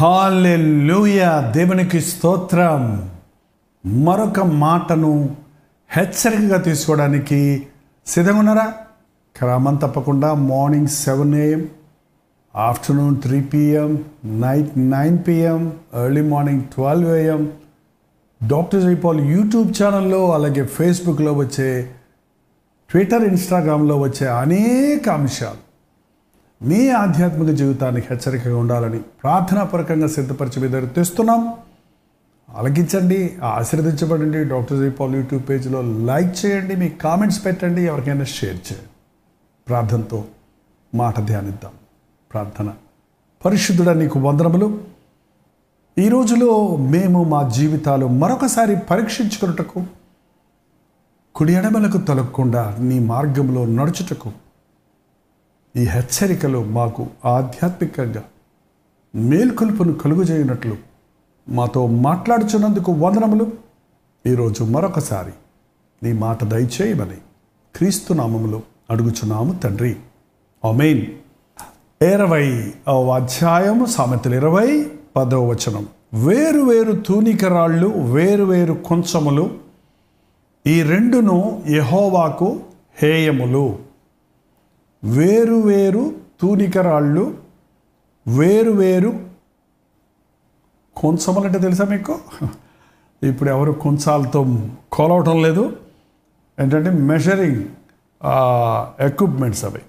Hallelujah దేవునికి స్తోత్రం. మరొక మాటను హెచ్చరికగా తీసుకోవడానికి సిద్ధంగా ఉన్నారా? క్రమం తప్పకుండా morning seven AM afternoon three PM night nine PM early morning twelve AM doctor Jaipal YouTube ఛానల్లో అలాగే ఫేస్బుక్లో వచ్చే ట్విట్టర్ ఇన్స్టాగ్రామ్లో వచ్చే అనేక అంశాలు. మీ ఆధ్యాత్మిక జీవితానికి హెచ్చరికగా ఉండాలని ప్రార్థనాపరకంగా సిద్ధపరిచి మీ దగ్గర తెస్తున్నాం. ఆలకించండి ఆశీర్వదించబడండి. డాక్టర్ జీపాల్ యూట్యూబ్ పేజ్లో లైక్ చేయండి మీ కామెంట్స్ పెట్టండి ఎవరికైనా షేర్ చేయండి. ప్రార్థనతో మాట ధ్యానిద్దాం. ప్రార్థన. పరిశుద్ధుడ నీకు వందనములు. ఈ రోజులో మేము మా జీవితాలు మరొకసారి పరీక్షించుకున్నటకు కుడి ఎడమలకు తొలగకుండా నీ మార్గంలో నడుచుటకు ఈ హెచ్చరికలు మాకు ఆధ్యాత్మికంగా మేల్కొల్పును కలుగుజేయనట్లు మాతో మాట్లాడుచున్నందుకు వందనములు. ఈరోజు మరొకసారి నీ మాట దయచేయమని క్రీస్తునామములో అడుగుచున్నాము తండ్రి. అమెయిన్ ఇరవై అధ్యాయము సామెతలు ఇరవై పదవ వచనం. వేరు వేరు తూనికరాళ్ళు వేరు వేరు కొంచములు ఈ రెండును యహోవాకు హేయములు. వేరు వేరు తూనికరాళ్ళు వేరు వేరు తెలుసా మీకు? ఇప్పుడు ఎవరు కొంచాలతో కోలవటం లేదు. ఏంటంటే మెషరింగ్ ఎక్విప్మెంట్స్ అవి.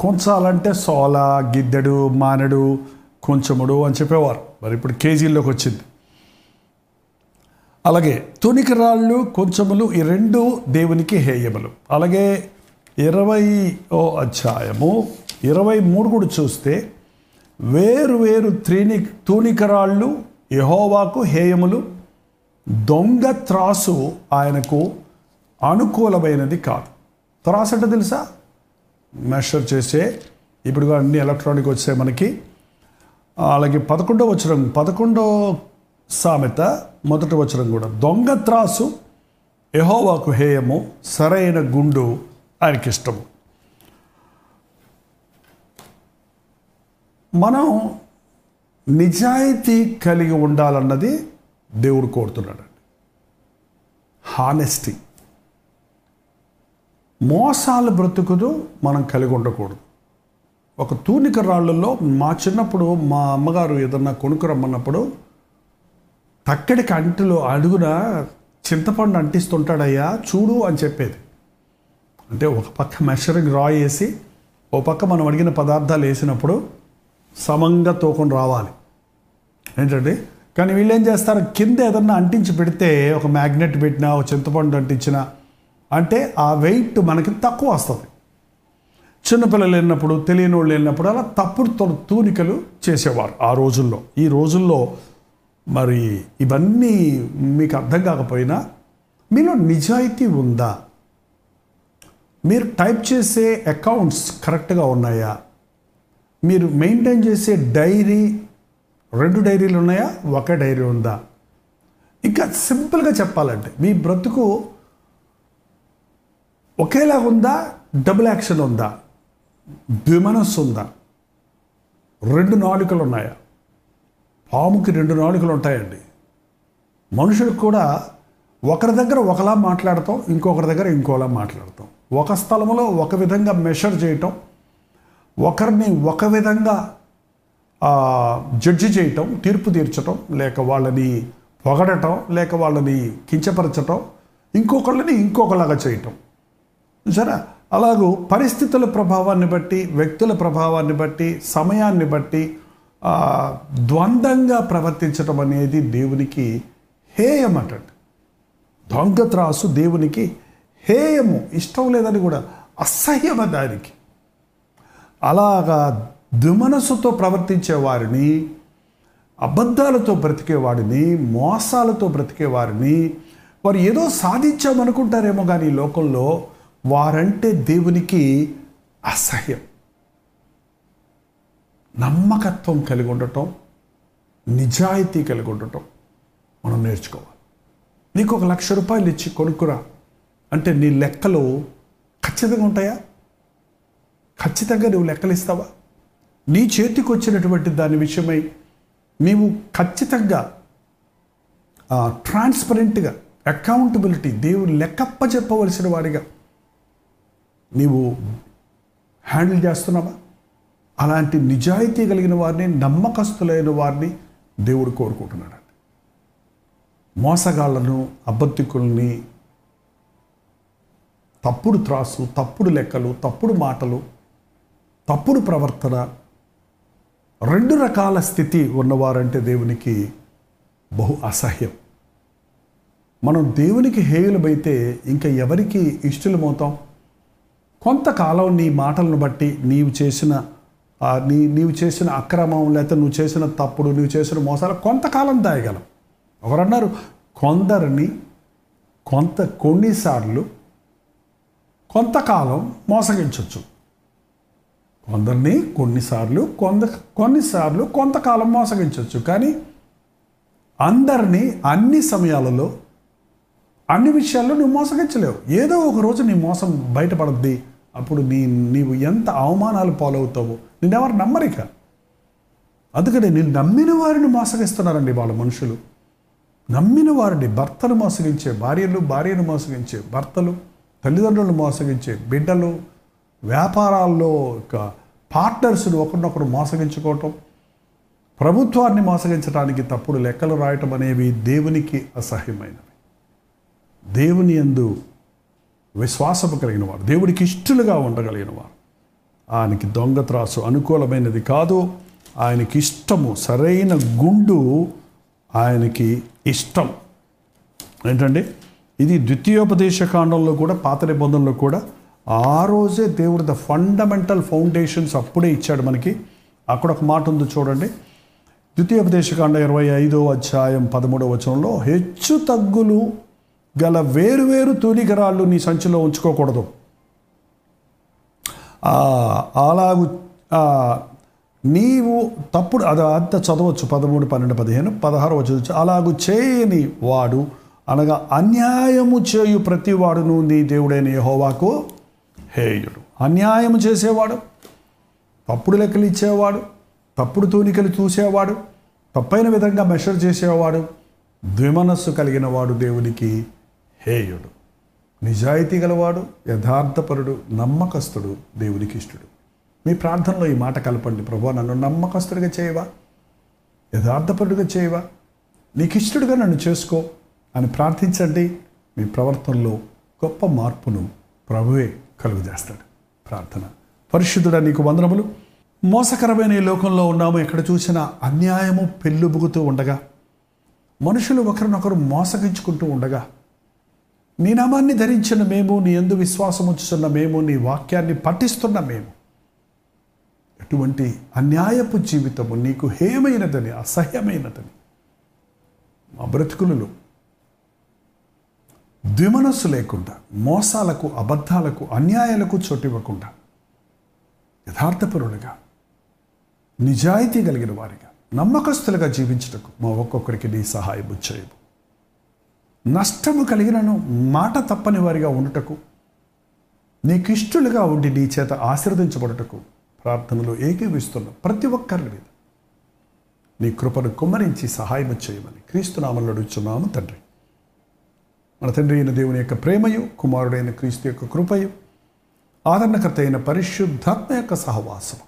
కొంచాలంటే సోల గిద్దెడు మానడు కొంచెముడు అని చెప్పేవారు. మరి ఇప్పుడు కేజీల్లోకి వచ్చింది. అలాగే తునికరాళ్ళు కొంచెములు ఈ రెండు దేవునికి హేయములు. అలాగే ఇరవై ఓ అధ్యాయము ఇరవై మూడు కూడా చూస్తే వేరు వేరు త్రీని తూనికరాళ్ళు యహోవాకు హేయములు దొంగ త్రాసు ఆయనకు అనుకూలమైనది కాదు. త్రాసు అంటే తెలుసా? మెషర్ చేసే ఇప్పుడు అన్ని ఎలక్ట్రానిక్ వచ్చాయి మనకి. అలాగే పదకొండో వచ్చరం పదకొండో సామెత మొదటి వచ్చరం కూడా. దొంగ త్రాసు యహోవాకు హేయము సరైన గుండు ఆయనకి ఇష్టము. మనం నిజాయితీ కలిగి ఉండాలన్నది దేవుడు కోరుతున్నాడు. హానెస్టీ మోసాల బ్రతుకుదు మనం కలిగి ఉండకూడదు. ఒక తూనిక రాళ్ళల్లో మా చిన్నప్పుడు మా అమ్మగారు ఏదన్నా కొనుక్కు రమ్మన్నప్పుడు తక్కడికి అంటులో అడుగున చింతపండు అంటిస్తుంటాడయ్యా చూడు అని చెప్పేది. అంటే ఒక పక్క మెషరింగ్ రా వేసి ఓ పక్క మనం అడిగిన పదార్థాలు వేసినప్పుడు సమంగా తోకొని రావాలి. ఏంటంటే కానీ వీళ్ళు ఏం చేస్తారు? కింద ఏదన్నా అంటించి పెడితే ఒక మ్యాగ్నెట్ పెట్టినా ఒక చింతపండు అంటించినా అంటే ఆ వెయిట్ మనకి తక్కువ వస్తుంది. చిన్నపిల్లలు వెళ్ళినప్పుడు తెలియని వాళ్ళు వెళ్ళినప్పుడు అలా తప్పుడు తొడ తూనికలు చేసేవారు ఆ రోజుల్లో. ఈ రోజుల్లో మరి ఇవన్నీ మీకు అర్థం కాకపోయినా మీలో నిజాయితీ ఉందా? మీరు టైప్ చేసే అకౌంట్స్ కరెక్ట్గా ఉన్నాయా? మీరు మెయింటైన్ చేసే డైరీ రెండు డైరీలు ఉన్నాయా? ఒకే డైరీ ఉందా? ఇంకా సింపుల్గా చెప్పాలంటే మీ బ్రతుకు ఒకేలా ఉందా? డబుల్ యాక్షన్ ఉందా? ద్విమనస్సు ఉందా? రెండు నాలుకలు ఉన్నాయా? పాముకి రెండు నాలుకలు ఉంటాయండి. మనుషులకు కూడా ఒకరి దగ్గర ఒకలా మాట్లాడతాం ఇంకొకరి దగ్గర ఇంకోలా మాట్లాడతాం. ఒక స్థలంలో ఒక విధంగా మెషర్ చేయటం ఒకరిని ఒక విధంగా జడ్జి చేయటం తీర్పు తీర్చటం లేక వాళ్ళని పొగడటం లేక వాళ్ళని కించపరచటం ఇంకొకళ్ళని ఇంకొకలాగా చేయటం. సరే? అలాగూ పరిస్థితుల ప్రభావాన్ని బట్టి వ్యక్తుల ప్రభావాన్ని బట్టి సమయాన్ని బట్టి ద్వంద్వంగా ప్రవర్తించటం అనేది దేవునికి హేయమటండి దొంగత్రాసు దేవునికి హేయము ఇష్టం లేదని కూడా అసహ్యమ దానికి అలాగా దుమనసుతో ప్రవర్తించే వారిని అబద్ధాలతో బ్రతికేవాడిని మోసాలతో బ్రతికే వారిని వారు ఏదో సాధించామనుకుంటారేమో కానీ ఈ లోకంలో వారంటే దేవునికి అసహ్యం. నమ్మకత్వం కలిగి ఉండటం నిజాయితీ కలిగి ఉండటం మనం నేర్చుకోవాలి. నీకు ఒక లక్ష రూపాయలు ఇచ్చి కొనుక్కురా. అంటే నీ లెక్కలు ఖచ్చితంగా ఉంటాయా? ఖచ్చితంగా నువ్వు లెక్కలు ఇస్తావా? నీ చేతికి వచ్చినటువంటి దాని విషయమై నీవు ఖచ్చితంగా ట్రాన్స్పరెంట్గా అకౌంటబిలిటీ దేవుడు లెక్కప్ప చెప్పవలసిన వాడిగా నీవు హ్యాండిల్ చేస్తున్నావా? అలాంటి నిజాయితీ కలిగిన వారిని నమ్మకస్తులైన వారిని దేవుడు కోరుకుంటున్నాడు. మోసగాళ్ళను అబద్ధికుల్ని తప్పుడు త్రాసు తప్పుడు లెక్కలు తప్పుడు మాటలు తప్పుడు ప్రవర్తన రెండు రకాల స్థితి ఉన్నవారంటే దేవునికి బహు అసహ్యం. మనం దేవునికి హేయులమైతే ఇంకా ఎవరికి ఇష్టలమవుతాం? కొంతకాలం నీ మాటలను బట్టి నీవు చేసిన నీ నీవు చేసిన అక్రమం లేకపోతే నువ్వు చేసిన తప్పుడు నువ్వు చేసిన మోసాలు కొంతకాలం దాయగలం. ఎవరన్నారు? కొందరిని కొంత కొన్నిసార్లు కొంతకాలం మోసగించవచ్చు కొందరిని కొన్నిసార్లు కొంత కొన్నిసార్లు కొంతకాలం మోసగించవచ్చు కానీ అందరినీ అన్ని సమయాలలో అన్ని విషయాల్లో నువ్వు మోసగించలేవు. ఏదో ఒక రోజు నీ మోసం బయటపడద్ది. అప్పుడు నీ నీవు ఎంత అవమానాలు పాలవుతావో నిన్నెవరు నమ్మరిక? అందుకని నేను నమ్మిన వారిని మోసగిస్తున్నారండి వాళ్ళ మనుషులు. నమ్మిన వారిని భర్తను మోసగించే భార్యలు భార్యను మోసగించే భర్తలు తల్లిదండ్రులను మోసగించే బిడ్డలు వ్యాపారాల్లో ఇక పార్ట్నర్స్ను ఒకరినొకరు మోసగించుకోవటం ప్రభుత్వాన్ని మోసగించడానికి తప్పుడు లెక్కలు రాయటం అనేవి దేవునికి అసహ్యమైనవి. దేవుని యందు విశ్వాసము కలిగిన వారు దేవుడికి ఇష్టలుగా ఉండగలిగిన వారు ఆయనకి దొంగ త్రాసు అనుకూలమైనది కాదు. ఆయనకి ఇష్టము సరైన గుండు ఆయనకి ఇష్టం. ఏంటండి? ఇది ద్వితీయోపదేశ కాండంలో కూడా పాత నిబంధనలో కూడా ఆ రోజే దేవుడు ద ఫండమెంటల్ ఫౌండేషన్స్ అప్పుడే ఇచ్చాడు మనకి. అక్కడ ఒక మాట ఉంది చూడండి. ద్వితీయోపదేశకాండ ఇరవై ఐదో అధ్యాయం పదమూడవ వచనంలో హెచ్చు తగ్గులు గల వేరువేరు తూనికరాళ్ళు నీ సంచిలో ఉంచుకోకూడదు. అలాగు నీవు తప్పుడు అది అంత చదవచ్చు పదమూడు పన్నెండు పదిహేను పదహారు వచ్చి అలాగూ చేయని వాడు అనగా అన్యాయము చేయు ప్రతివాడును నీ దేవుడైన యహోవాకు హేయుడు. అన్యాయము చేసేవాడు తప్పుడు లెక్కలు ఇచ్చేవాడు తప్పుడు తూనికలు చూసేవాడు తప్పైన విధంగా మెషర్ చేసేవాడు ద్విమనస్సు కలిగిన వాడు దేవునికి హేయుడు. నిజాయితీ గలవాడు యథార్థపరుడు నమ్మకస్తుడు దేవునికి ఇష్టడు. మీ ప్రార్థనలో ఈ మాట కలపండి. ప్రభు నన్ను నమ్మకస్తుడిగా చేయవా? యథార్థపరుడిగా చేయవా? నీకు ఇష్టడుగా నన్ను చేసుకో అని ప్రార్థించండి. మీ ప్రవర్తనలో గొప్ప మార్పును ప్రభువే కలుగు చేస్తాడు ప్రార్థన. పరిశుద్ధుడా నీకు వందనములు. మోసకరమైన ఈ లోకంలో ఉన్నాము. ఎక్కడ చూసినా అన్యాయము పెళ్ళుబుగుతూ ఉండగా మనుషులు ఒకరినొకరు మోసగించుకుంటూ ఉండగా నీ నామాన్ని ధరించిన మేము నీ ఎందు విశ్వాసం ఉంచుతున్న మేము నీ వాక్యాన్ని పఠిస్తున్న మేము ఎటువంటి అన్యాయపు జీవితము నీకు హేయమైనదని అసహ్యమైనదని. మా బ్రతుకులలో ద్విమనస్సు లేకుండా మోసాలకు అబద్ధాలకు అన్యాయాలకు చోటివ్వకుండా యథార్థపరులుగా నిజాయితీ కలిగిన వారిగా నమ్మకస్తులుగా జీవించటకు మా ఒక్కొక్కరికి నీ సహాయం చేయము. నష్టము కలిగినను మాట తప్పని వారిగా ఉండటకు నీకిష్టులుగా ఉండి నీ చేత ఆశీర్వదించబడుటకు ప్రార్థనలో ఏకీవిస్తున్నాం ప్రతి ఒక్కరి మీద నీ కృపను కుమ్మరించి సహాయం చేయమని క్రీస్తునామలు అడుగుతున్నాము తండ్రి. మన తండ్రి అయిన దేవుని యొక్క ప్రేమయు కుమారుడైన క్రీస్తు యొక్క కృపయు ఆదరణకర్త అయిన పరిశుద్ధాత్మ యొక్క సహవాసం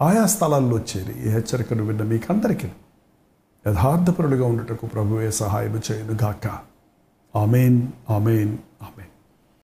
ఆయా స్థలాల్లో చేరి ఈ హెచ్చరికను విన్న మీకందరికీ యథార్థపరులుగా ఉండటకు ప్రభువే సహాయం చేయను గాక ఆమెన్ ఆమెన్.